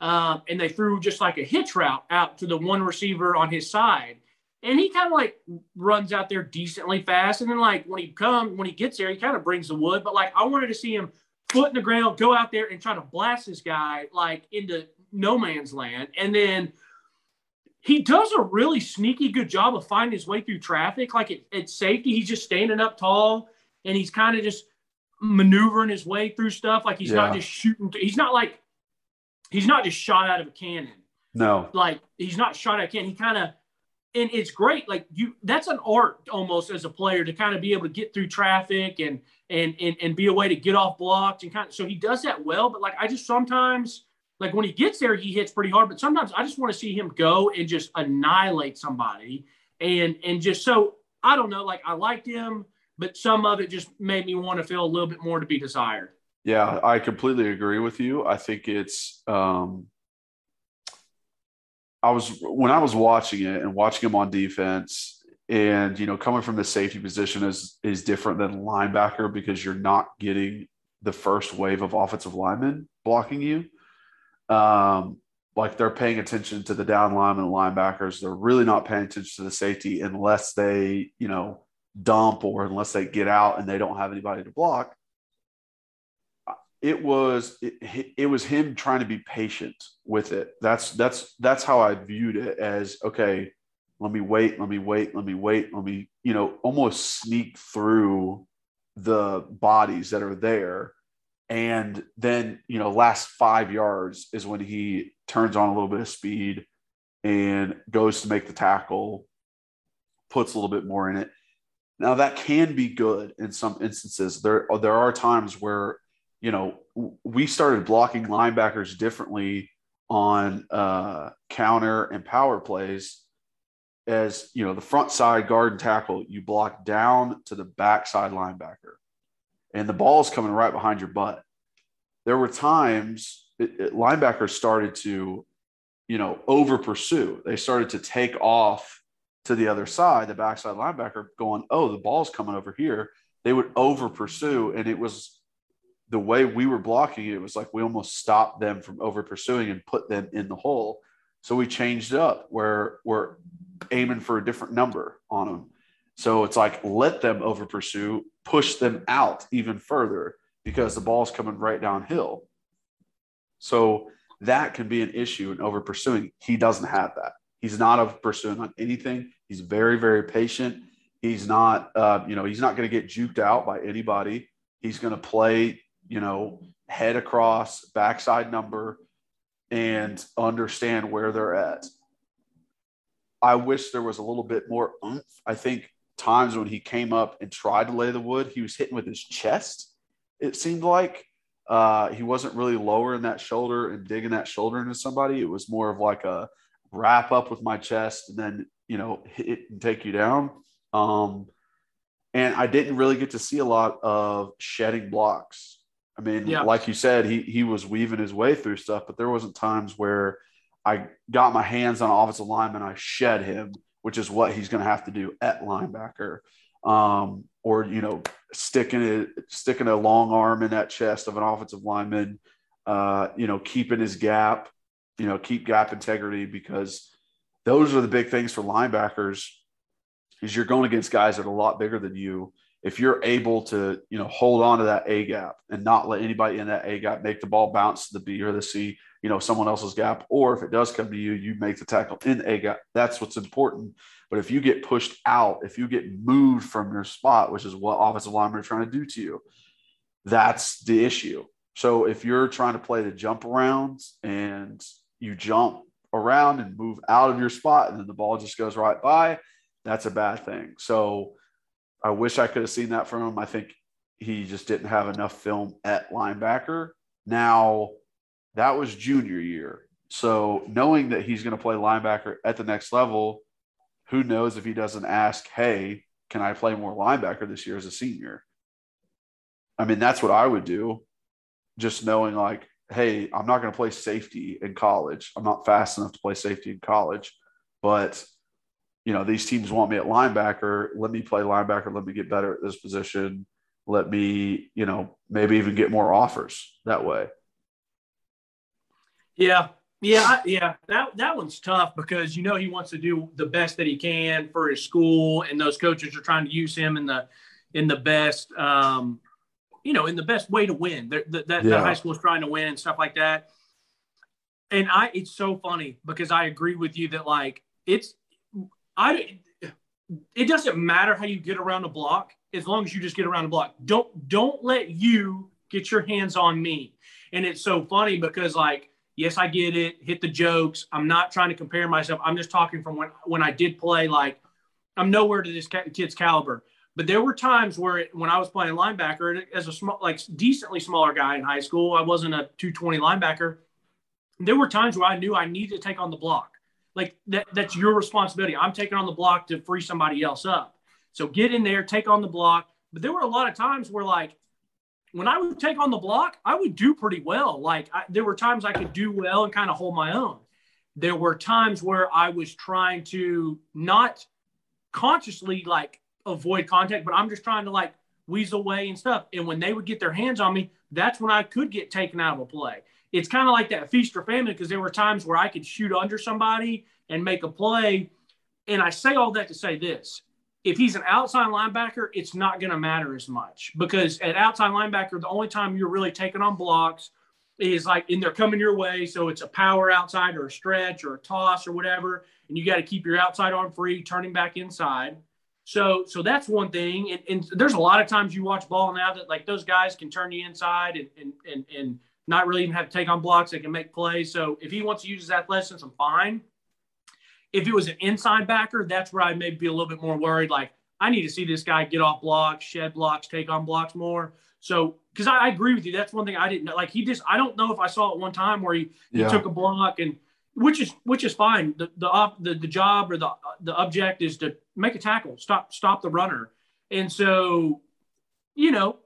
S6: um, and they threw just like a hitch route out to the one receiver on his side, and he kind of like runs out there decently fast, and then like when he come when he gets there, he kind of brings the wood. But like I wanted to see him foot in the ground, go out there and try to blast this guy like into no man's land, and then he does a really sneaky good job of finding his way through traffic. Like at, at safety, he's just standing up tall and he's kind of just maneuvering his way through stuff. Like he's not just shooting. He's not like he's not just shot out of a cannon.
S2: No.
S6: Like he's not shot out of a cannon. He kind of and it's great. Like you, that's an art almost as a player to kind of be able to get through traffic and and and and be a way to get off blocks and kind of. So he does that well. But like I just sometimes like when he gets there, he hits pretty hard. But sometimes I just want to see him go and just annihilate somebody and and just so I don't know. Like I liked him, but some of it just made me want to feel a little bit more to be desired.
S2: Yeah, I completely agree with you. I think it's um I was when I was watching it and watching him on defense and you know coming from the safety position is is different than linebacker because you're not getting the first wave of offensive linemen blocking you. Um like they're paying attention to the down linemen and linebackers. They're really not paying attention to the safety unless they, you know, dump or unless they get out and they don't have anybody to block it was it, it was him trying to be patient with it. That's that's that's how i viewed it as okay let me wait let me wait let me wait let me you know almost sneak through the bodies that are there. And then you know last five yards is when he turns on a little bit of speed and goes to make the tackle puts a little bit more in it. Now that can be good in some instances. There there are times where you know, we started blocking linebackers differently on uh, counter and power plays. As you know, the front side guard and tackle, you block down to the backside linebacker, and the ball's coming right behind your butt. There were times it, it, linebackers started to you know, over pursue. They started to take off to the other side, the backside linebacker going, oh, the ball's coming over here. They would over pursue. And it was the way we were blocking it, was like we almost stopped them from over pursuing and put them in the hole. So we changed up where we're aiming for a different number on them. So it's like let them over pursue, push them out even further because the ball's coming right downhill. So that can be an issue in over pursuing. He doesn't have that. He's not over pursuing on anything. He's very, very patient. He's not, uh, you know, he's not going to get juked out by anybody. He's going to play, you know, head across, backside number, and understand where they're at. I wish there was a little bit more oomph. I think times when he came up and tried to lay the wood, he was hitting with his chest. It seemed like uh, he wasn't really lowering that shoulder and digging that shoulder into somebody. It was more of like a wrap up with my chest and then, you know, hit and take you down. Um, and I didn't really get to see a lot of shedding blocks. I mean, yeah. like you said, he he was weaving his way through stuff, but there wasn't times where I got my hands on offensive lineman, I shed him, which is what he's going to have to do at linebacker. Um, or you know sticking it sticking a long arm in that chest of an offensive lineman uh, you know keeping his gap you know keep gap integrity because those are the big things for linebackers is you're going against guys that are a lot bigger than you if you're able to you know hold on to that a gap and not let anybody in that a gap make the ball bounce to the b or the c you know someone else's gap or if it does come to you you make the tackle in a gap that's what's important but if you get pushed out, if you get moved from your spot, which is what offensive linemen are trying to do to you, that's the issue. So if you're trying to play the jump arounds and you jump around and move out of your spot and then the ball just goes right by, that's a bad thing. So I wish I could have seen that from him. I think he just didn't have enough film at linebacker. Now, that was junior year. So knowing that he's going to play linebacker at the next level, who knows if he doesn't ask, hey, can I play more linebacker this year as a senior? I mean, that's what I would do, just knowing like, hey, I'm not going to play safety in college. I'm not fast enough to play safety in college, but you know, these teams want me at linebacker. Let me play linebacker. Let me get better at this position. Let me, you know, maybe even get more offers that way.
S6: Yeah, yeah, yeah, that that one's tough because you know he wants to do the best that he can for his school, and those coaches are trying to use him in the in the best, um, you know, in the best way to win. That that, yeah. high school is trying to win and stuff like that. And I, it's so funny because I agree with you that like it's, I, it doesn't matter how you get around a block as long as you just get around the block. Don't don't let you get your hands on me. And it's so funny because like yes, I get it. Hit the jokes. I'm not trying to compare myself. I'm just talking from when when I did play. Like I'm nowhere to this kid's caliber. But there were times where it, when I was playing linebacker as a small, like decently smaller guy in high school, I wasn't a 220 linebacker. There were times where I knew I needed to take on the block. Like that, that's your responsibility. I'm taking on the block to free somebody else up. So get in there, take on the block. But there were a lot of times where like when I would take on the block, I would do pretty well. Like I, there were times I could do well and kind of hold my own. There were times where I was trying to not consciously like avoid contact, but I'm just trying to like weasel away and stuff. And when they would get their hands on me, that's when I could get taken out of a play. It's kind of like that feast or famine because there were times where I could shoot under somebody and make a play. And I say all that to say this if he's an outside linebacker, it's not going to matter as much because at outside linebacker, the only time you're really taking on blocks is like in they're coming your way. So it's a power outside or a stretch or a toss or whatever. And you got to keep your outside arm free, turning back inside. So, so that's one thing. And, and, there's a lot of times you watch ball now that like those guys can turn you inside and, and, and, and not really even have to take on blocks. They can make plays. So if he wants to use his athleticism, I'm fine. If it was an inside backer, that's where I may be a little bit more worried. Like, I need to see this guy get off blocks, shed blocks, take on blocks more. So, because I, I, agree with you, that's one thing I didn't know. Like, he just, I don't know if I saw it one time where he, he yeah. took a block and, which is which is fine. The the, the the job or the the object is to make a tackle, stop stop the runner. And so, you know,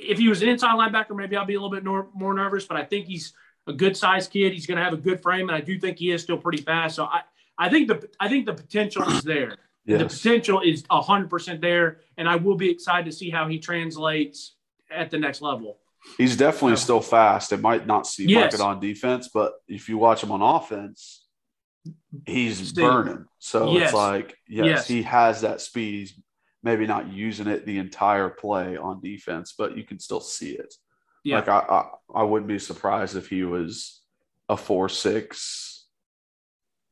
S6: if he was an inside linebacker, maybe I'll be a little bit more, more nervous. But I think he's a good sized kid. He's going to have a good frame, and I do think he is still pretty fast. So I, I think the I think the potential is there.
S2: Yes.
S6: The potential is hundred percent there, and I will be excited to see how he translates at the next level.
S2: He's definitely
S6: Yeah.
S2: still fast. It might not seem
S6: Yes.
S2: like it on defense, but if you watch him on offense, he's burning. So
S6: Yes.
S2: it's like, yes,
S6: Yes.
S2: he has that speed. He's maybe not using it the entire play on defense, but you can still see it.
S6: Yeah.
S2: Like I, I, I wouldn't be surprised if he was a four six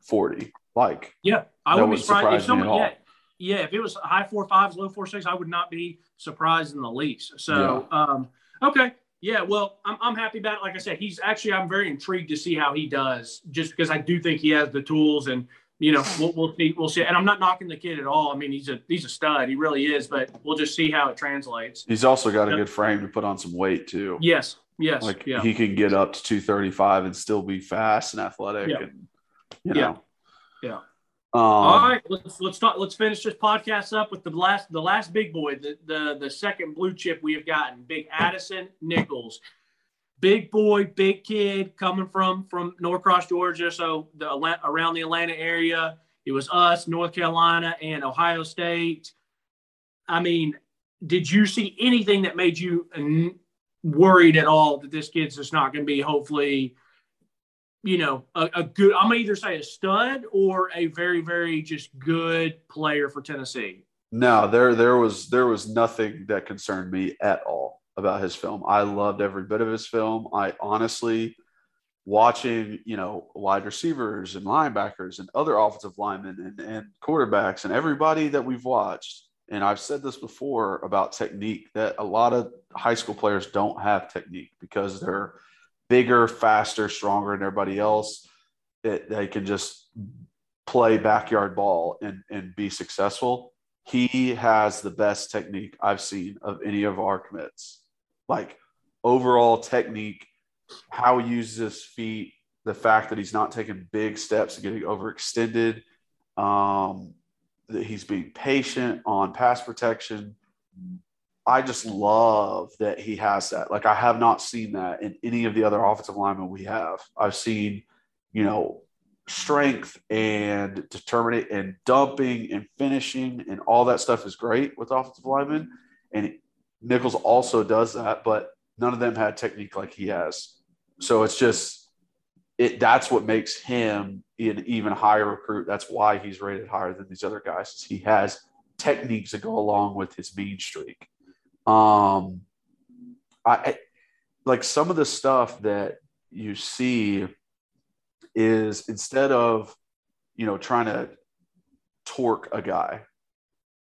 S2: forty. Like
S6: Yeah, I would be surprised if someone. Yeah, yeah, if it was high four fives, low four six, I would not be surprised in the least. So, um, okay, yeah, well, I'm I'm happy about it. Like I said, he's actually I'm very intrigued to see how he does, just because I do think he has the tools, and you know, we'll we'll see, we'll see. And I'm not knocking the kid at all. I mean, he's a he's a stud, he really is. But we'll just see how it translates.
S2: he's also got a good frame to put on some weight too.
S6: Yes, yes,
S2: Like
S6: yeah,
S2: he can get up to 235 and still be fast and athletic
S6: Yeah.
S2: and you
S6: Yeah.
S2: know.
S6: Yeah.
S2: Um,
S6: All right, let's let's talk. Let's finish this podcast up with the last the last big boy, the the the second blue chip we have gotten, Big Addison Nichols, big boy, big kid coming from from Norcross, Georgia. So the around the Atlanta area, it was us, North Carolina, and Ohio State. I mean, did you see anything that made you worried at all that this kid's just not going to be hopefully? you know, a, a good, I'm gonna either say a stud or a very, very just good player for Tennessee.
S2: No, there there was there was nothing that concerned me at all about his film. I loved every bit of his film. I honestly watching, you know, wide receivers and linebackers and other offensive linemen and, and quarterbacks and everybody that we've watched. And I've said this before about technique that a lot of high school players don't have technique because they're bigger, faster, stronger than everybody else. That they can just play backyard ball and, and be successful he has the best technique I've seen of any of our commits. Like overall technique, how he uses his feet, the fact that he's not taking big steps and getting overextended, um, that he's being patient on pass protection. I just love that he has that. Like I have not seen that in any of the other offensive linemen we have. I've seen, you know, strength and determinate and dumping and finishing and all that stuff is great with offensive linemen. And Nichols also does that, but none of them had technique like he has. So it's just it that's what makes him an even higher recruit. That's why he's rated higher than these other guys. Is he has techniques that go along with his mean streak. Um I I- like some of the stuff that you see is instead of you know trying to torque a guy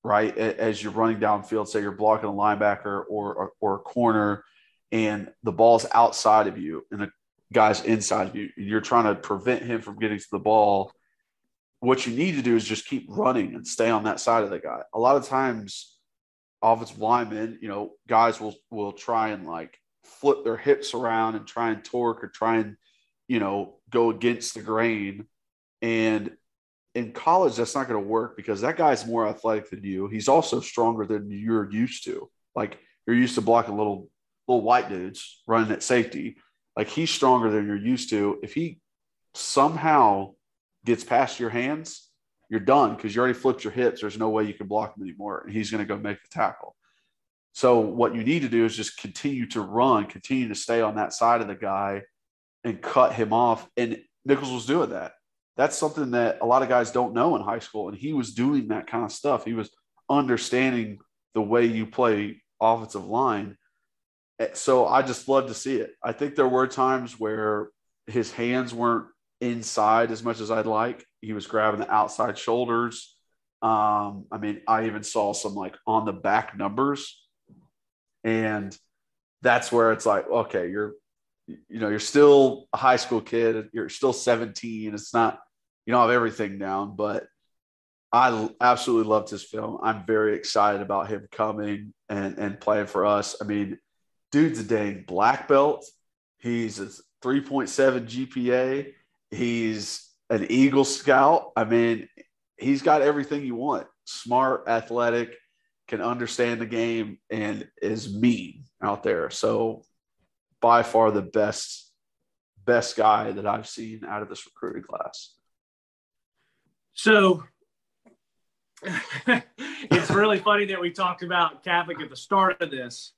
S2: right as you're running downfield say you're blocking a linebacker or or, or a corner and the ball's outside of you and the guy's inside of you you're trying to prevent him from getting to the ball what you need to do is just keep running and stay on that side of the guy a lot of times offensive linemen you know guys will will try and like flip their hips around and try and torque or try and you know, go against the grain. And in college, that's not going to work because that guy's more athletic than you. He's also stronger than you're used to. Like you're used to blocking little little white dudes running at safety. Like he's stronger than you're used to. If he somehow gets past your hands, you're done because you already flipped your hips. There's no way you can block him anymore. And he's going to go make the tackle. So what you need to do is just continue to run, continue to stay on that side of the guy and cut him off. And Nichols was doing that. That's something that a lot of guys don't know in high school. And he was doing that kind of stuff. He was understanding the way you play offensive line. Eh, So I just love to see it. I think there were times where his hands weren't inside as much as I'd like. He was grabbing the outside shoulders. Um, I mean, I even saw some like on the back numbers. And that's where it's like, okay, you're you know, you're still a high school kid. You're still 17. It's not, you don't have everything down, but I absolutely loved his film. I'm very excited about him coming and, and playing for us. I mean, dude's a dang black belt. He's a 3.7 GPA. He's an Eagle Scout. I mean, he's got everything you want smart, athletic, can understand the game, and is mean out there. So, by far the best best guy that I've seen out of this recruiting class.
S6: So [laughs] it's really funny that we talked about Catholic at the start of this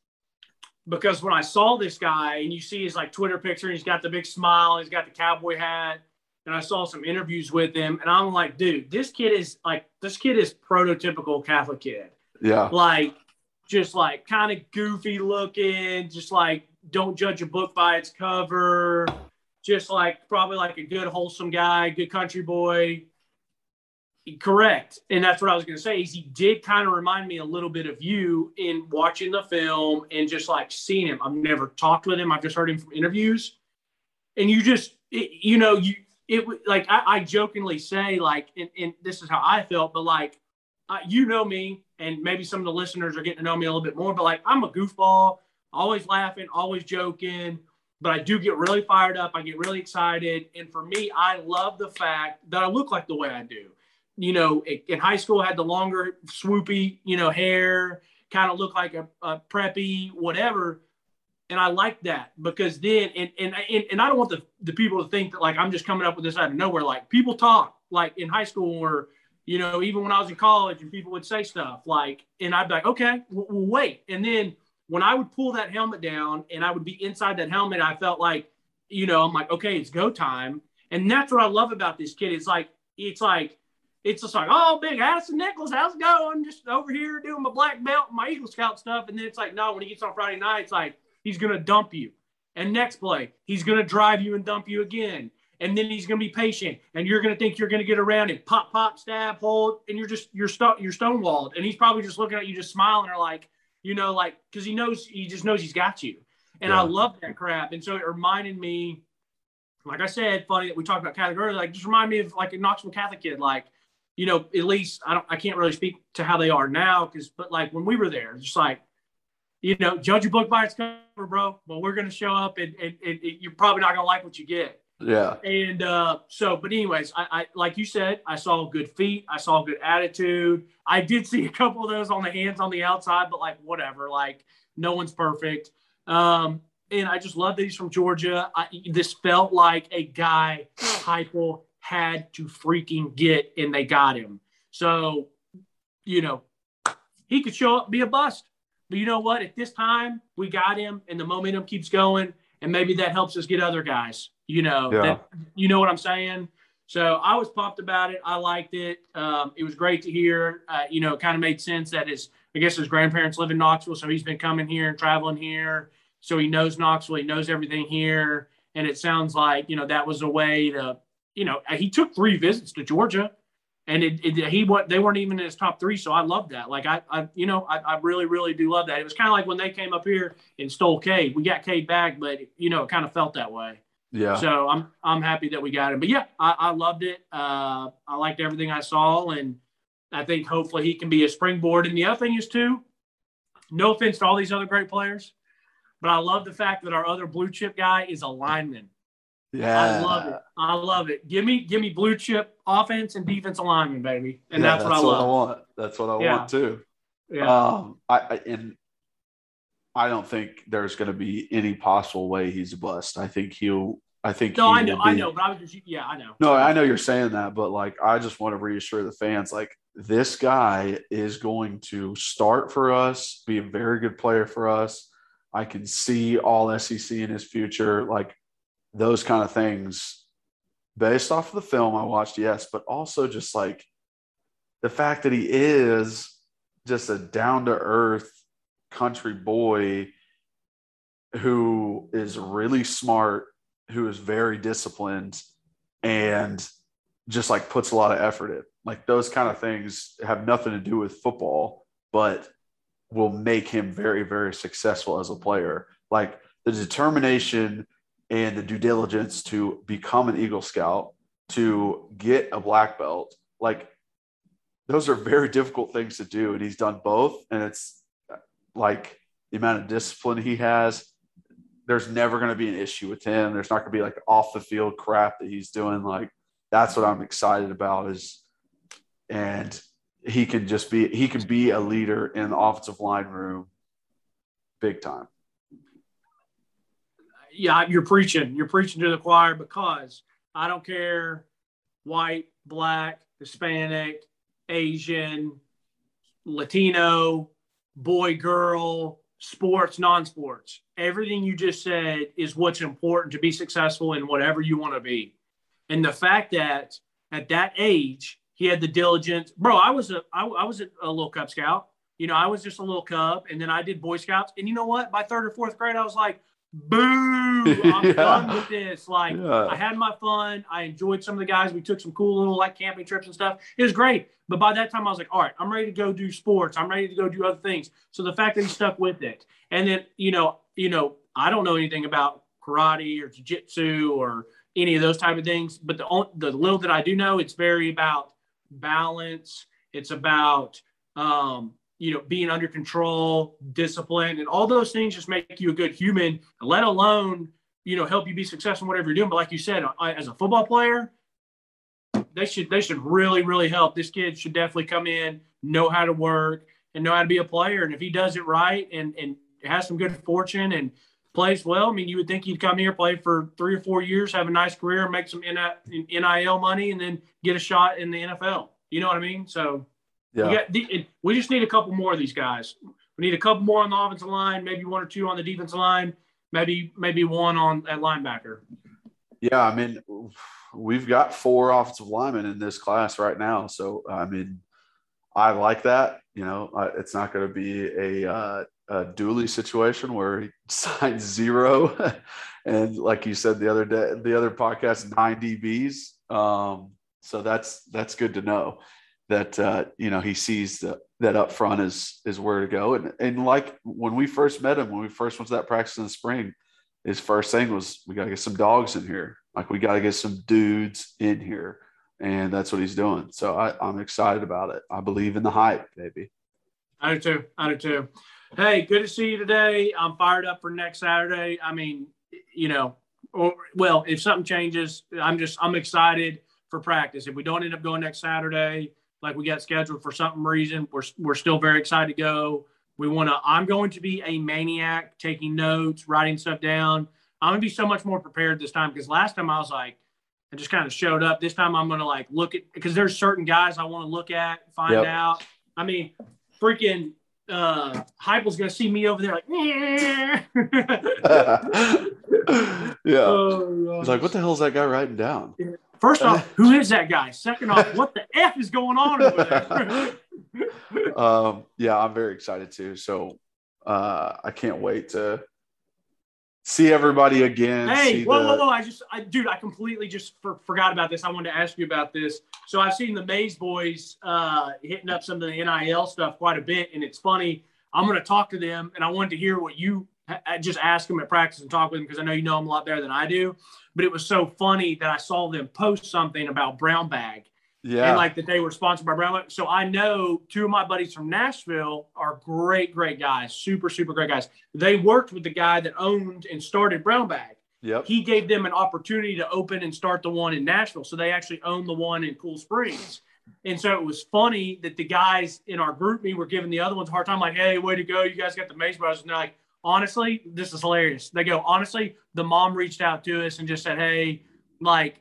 S6: because when I saw this guy and you see his like Twitter picture, he's got the big smile, he's got the cowboy hat, and I saw some interviews with him, and I'm like, dude, this kid is like this kid is prototypical Catholic kid.
S2: Yeah.
S6: Like just like kind of goofy looking, just like don't judge a book by its cover, just like probably like a good wholesome guy, good country boy. Correct. And that's what I was going to say is he did kind of remind me a little bit of you in watching the film and just like seeing him. I've never talked with him. I've just heard him from interviews. And you just, it, you know, you, it like I, I jokingly say like, and, and, this is how I felt, but like, you know me, and maybe some of the listeners are getting to know me a little bit more, but like I'm a goofball, always laughing, always joking, but I do get really fired up. I get really excited. And for me, I love the fact that I look like the way I do you know, in high school had the longer swoopy, you know, hair, kind of looked like a, a, preppy, whatever. And I like that because then, and, and, and, and I don't want the, the people to think that like I'm just coming up with this out of nowhere. Like people talk like in high school or, you know, even when I was in college and people would say stuff like, and I'd be like, okay, wait. And then when I would pull that helmet down and I would be inside that helmet, I felt like, you know, I'm like, okay, it's go time. And that's what I love about this kid. It's like, it's like, it's just like, oh, big Addison Nichols, how's it going? Just over here doing my black belt my Eagle Scout stuff. And then it's like, no, when he gets on Friday night, it's like, he's going to dump you. And next play, he's going to drive you and dump you again. And then he's going to be patient, and you're going to think you're going to get around him, pop, pop, stab, hold, and you're just you're st- you're stonewalled, and he's probably just looking at you, just smiling, or like, you know, like because he knows he just knows he's got you, and yeah. I love that crap. And so it reminded me, like I said, funny that we talked about Catholic earlier, like just remind me of like a Knoxville Catholic kid, like you know, at least I don't, I can't really speak to how they are now because, but like when we were there, just like, you know, judge a book by its cover, bro. But we're going to show up and, and, and, you're probably not going to like what you get.
S2: Yeah.
S6: And uh, so, but anyways, I, I, like you said, I saw good feet. I saw good attitude. I did see a couple of those on the hands on the outside, but like whatever, like no one's perfect. Um, and I just love that he's from Georgia. I, this felt like a guy Heupel had to freaking get, and they got him. So, you know, he could show up, be a bust. But you know what? At this time, we got him, and the momentum keeps going, and maybe that helps us get other guys. You know, yeah. that, you know what I'm saying. So I was pumped about it. I liked it. Um, it was great to hear. Uh, you know, it kind of made sense that his, I guess his grandparents live in Knoxville, so he's been coming here and traveling here. So he knows Knoxville. He knows everything here, and it sounds like you know that was a way to you know, he took three visits to Georgia, and it, it, he what they weren't even in his top three. So I love that. Like I, I you know, I, I really, really do love that. It was kind of like when they came up here and stole Cade. We got Cade back, but you know, it kind of felt that way.
S2: Yeah.
S6: So I'm I'm happy that we got him. But yeah, I, I loved it. Uh, I liked everything I saw, and I think hopefully he can be a springboard. And the other thing is too, no offense to all these other great players, but I love the fact that our other blue chip guy is a lineman.
S2: Yeah,
S6: I love it. I love it. Give me, give me blue chip offense and defense alignment, baby, and yeah, that's, that's, what I
S2: what. I want. That's what I yeah. want too.
S6: Yeah.
S2: Um, I, I and I don't think there's going to be any possible way he's a bust. I think he'll. I think.
S6: No, I know, I know, but I was just, yeah, I know.
S2: No, I know you're saying that, but like, I just want to reassure the fans, like, this guy is going to start for us, be a very good player for us. I can see all SEC in his future. Like, those kind of things based off of the film I watched, yes, but also just like the fact that he is just a down to earth country boy who is really smart, who is very disciplined, and just like puts a lot of effort in. Like those kind of things have nothing to do with football, but will make him very, very successful as a player. Like the determination and the due diligence to become an Eagle Scout, to get a black belt, like those are very difficult things to do. And he's done both. And it's like the amount of discipline he has, there's never going to be an issue with him. There's not going to be like off the field crap that he's doing. Like that's what I'm excited about is, and he can just be, he can be a leader in the offensive line room big time
S6: yeah, you're preaching. You're preaching to the choir because I don't care white, black, Hispanic, Asian, Latino, boy, girl, sports, non sports. Everything you just said is what's important to be successful in whatever you want to be. And the fact that at that age, he had the diligence. Bro, I was a I, I was a, a little Cub Scout. You know, I was just a little Cub, and then I did Boy Scouts. And you know what? By third or fourth grade, I was like, boo, [laughs] I'm
S2: Yeah.
S6: done with this. Like,
S2: Yeah.
S6: I had my fun. I enjoyed some of the guys. We took some cool little like camping trips and stuff. It was great. But by that time, I was like, all right, I'm ready to go do sports. I'm ready to go do other things. So the fact that he stuck with it, and then you know, you know, I don't know anything about karate or jiu-jitsu or any of those type of things. But the on- the little that I do know, it's very about balance. It's about um, you know being under control, discipline, and all those things just make you a good human. Let alone you know help you be successful in whatever you're doing. But like you said, I, as a football player, they should they should really really help. This kid should definitely come in, know how to work, and know how to be a player. And if he does it right and and has some good fortune and plays well, I mean, you would think he'd come here, play for three or four years, have a nice career, make some NIL money, and then get a shot in the NFL. You know what I mean? So
S2: Yeah.
S6: we, got, we just need a couple more of these guys. We need a couple more on the offensive line, maybe one or two on the defensive line, maybe maybe one on at linebacker.
S2: Yeah, I mean, we've got four offensive linemen in this class right now. So, I mean, I like that. You know, it's not going to be a, uh, a Dooley situation where he [laughs] signs zero. [laughs] and like you said the other day, the other podcast, nine DBs. Um, so that's that's good to know that uh, you know he sees that that up front is is where to go. And and like when we first met him, when we first went to that practice in the spring, his first thing was we got to get some dogs in here. Like we got to get some dudes in here, and that's what he's doing. So I, I'm excited about it. I believe in the hype, baby.
S6: I do too. I do too. Hey, good to see you today. I'm fired up for next Saturday. I mean, you know, or well, if something changes, I'm just I'm excited for practice. If we don't end up going next Saturday, like we got scheduled for some reason, we're we're still very excited to go. We want to. I'm going to be a maniac, taking notes, writing stuff down. I'm gonna be so much more prepared this time because last time I was like, I just kind of showed up. This time I'm gonna like look at because there's certain guys I want to look at, find
S2: Yep.
S6: out. I mean, freaking uh Heupel's gonna see me over there like, [laughs] [laughs]
S2: yeah.
S6: oh,
S2: He's like, what the hell is that guy writing down?
S6: First off, [laughs] who is that guy? Second off, what the f is going on over there? [laughs]
S2: um, yeah, I'm very excited too. So uh, I can't wait to see everybody again.
S6: hey, whoa,
S2: the-
S6: whoa, whoa! I just, I, dude, I completely just for, forgot about this. I wanted to ask you about this. So I've seen the Mays boys uh, hitting up some of the NIL stuff quite a bit, and it's funny. I'm going to talk to them, and I wanted to hear what you I just ask them at practice and talk with them because I know you know them a lot better than I do. But it was so funny that I saw them post something about Brown Bag
S2: Yeah.
S6: and like that they were sponsored by Brown Bag. So I know two of my buddies from Nashville are great, great guys, super, super great guys. They worked with the guy that owned and started Brown Bag.
S2: yep.
S6: He gave them an opportunity to open and start the one in Nashville. So they actually own the one in Cool Springs. And so it was funny that the guys in our group me were giving the other ones a hard time, like, hey, way to go. You guys got the Mays Brothers. And they're like, honestly, this is hilarious. They go, honestly, the mom reached out to us and just said, hey, like,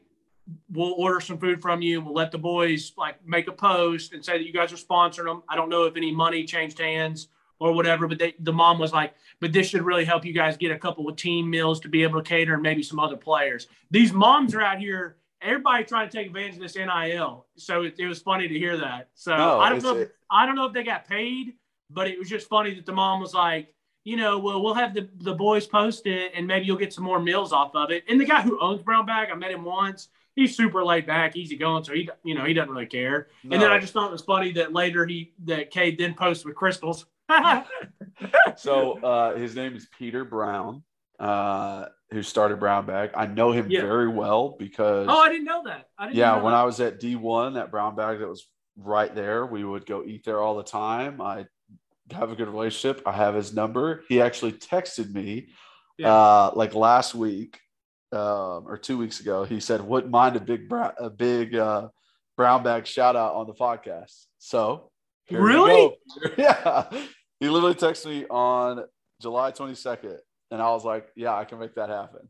S6: we'll order some food from you. We'll let the boys like make a post and say that you guys are sponsoring them. I don't know if any money changed hands or whatever, but they, the mom was like, but this should really help you guys get a couple of team meals to be able to cater and maybe some other players. These moms are out here. Everybody trying to take advantage of this NIL, so it, it was funny to hear that. So
S2: No,
S6: I don't know. If, I don't know if they got paid, but it was just funny that the mom was like, you know, well, we'll have the, the boys post it and maybe you'll get some more meals off of it. And the guy who owns Brown Bag, I met him once. He's super laid back, easy going. So he, you know, he doesn't really care. And then I just thought it was funny that later he, that Cade then posted with crystals. [laughs]
S2: So [laughs] uh, his name is Peter Brown, uh, who started Brown Bag. I know him
S6: Yeah.
S2: very well because
S6: oh, I didn't know that. I didn't
S2: yeah, when
S6: that.
S2: I was at D1, that Brown Bag that was right there, we would go eat there all the time. I have a good relationship. I have his number. He actually texted me
S6: Yeah.
S2: uh, like last week um, or two weeks ago. He said, "Wouldn't mind a big brown, a big uh, brown bag shout out on the podcast." So
S6: Really? [laughs]
S2: yeah, he literally texted me on July 22nd And I was like, yeah, I can make that happen.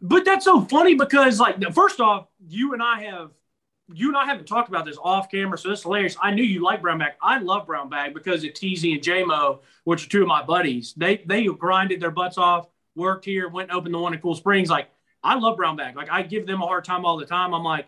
S6: But that's so funny because, like, first off, you and I have, you and I haven't talked about this off camera, so it's hilarious. I knew you like brown bag. I love brown bag because of TZ and JMO, which are two of my buddies. They they grinded their butts off, worked here, went and opened the one in Cool Springs. Like, I love brown bag. Like, I give them a hard time all the time. I'm like,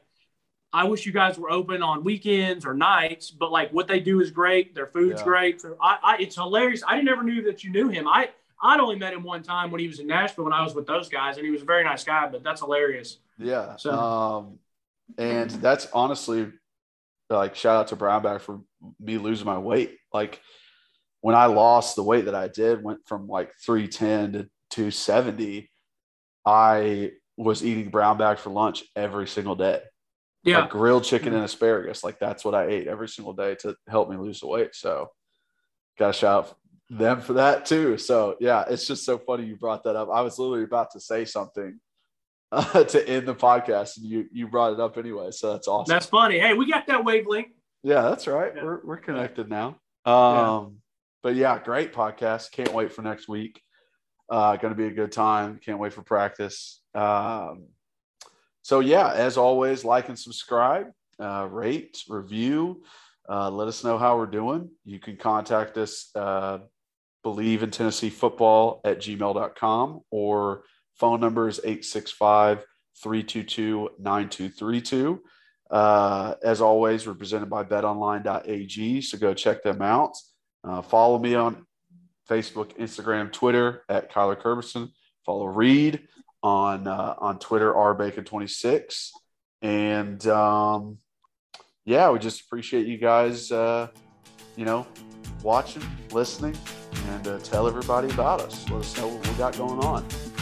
S6: I wish you guys were open on weekends or nights, but like what they do is great. Their food's
S2: Yeah.
S6: great. So I, I, it's hilarious. I never knew that you knew him. I, I'd only met him one time when he was in Nashville when I was with those guys, and he was a very nice guy. But that's hilarious.
S2: Yeah.
S6: So-
S2: Um, and that's honestly like shout out to Brown Bag for me losing my weight. Like when I lost the weight that I did, went from like 310 to 270, I was eating brown bag for lunch every single day.
S6: Yeah,
S2: Like grilled chicken mm-hmm. and asparagus. Like that's what I ate every single day to help me lose the weight. So gotta shout out them for that too. So yeah, it's just so funny you brought that up. I was literally about to say something uh, [laughs] to end the podcast, and you you brought it up anyway. So that's awesome.
S6: that's funny. Hey, we got that wavelength.
S2: yeah, that's right.
S6: Yeah.
S2: We're we're connected now. Um, but yeah, great podcast. Can't wait for next week. Uh, going to be a good time. Can't wait for practice. Um, so yeah, as always, like and subscribe, uh, rate, review. Uh, let us know how we're doing. You can contact us, uh, Bleav in Tennessee football at gmail.com or phone number is 865 322 9232. Uh, as always, we're presented by betonline.ag. So go check them out. Uh, follow me on Facebook, Instagram, Twitter at Kyler Kerberson. Follow Reed on uh, on Twitter, rbacon26. And um, yeah, we just appreciate you guys, uh, you know, watching, listening, and uh, tell everybody about us. Let us know what we got going on.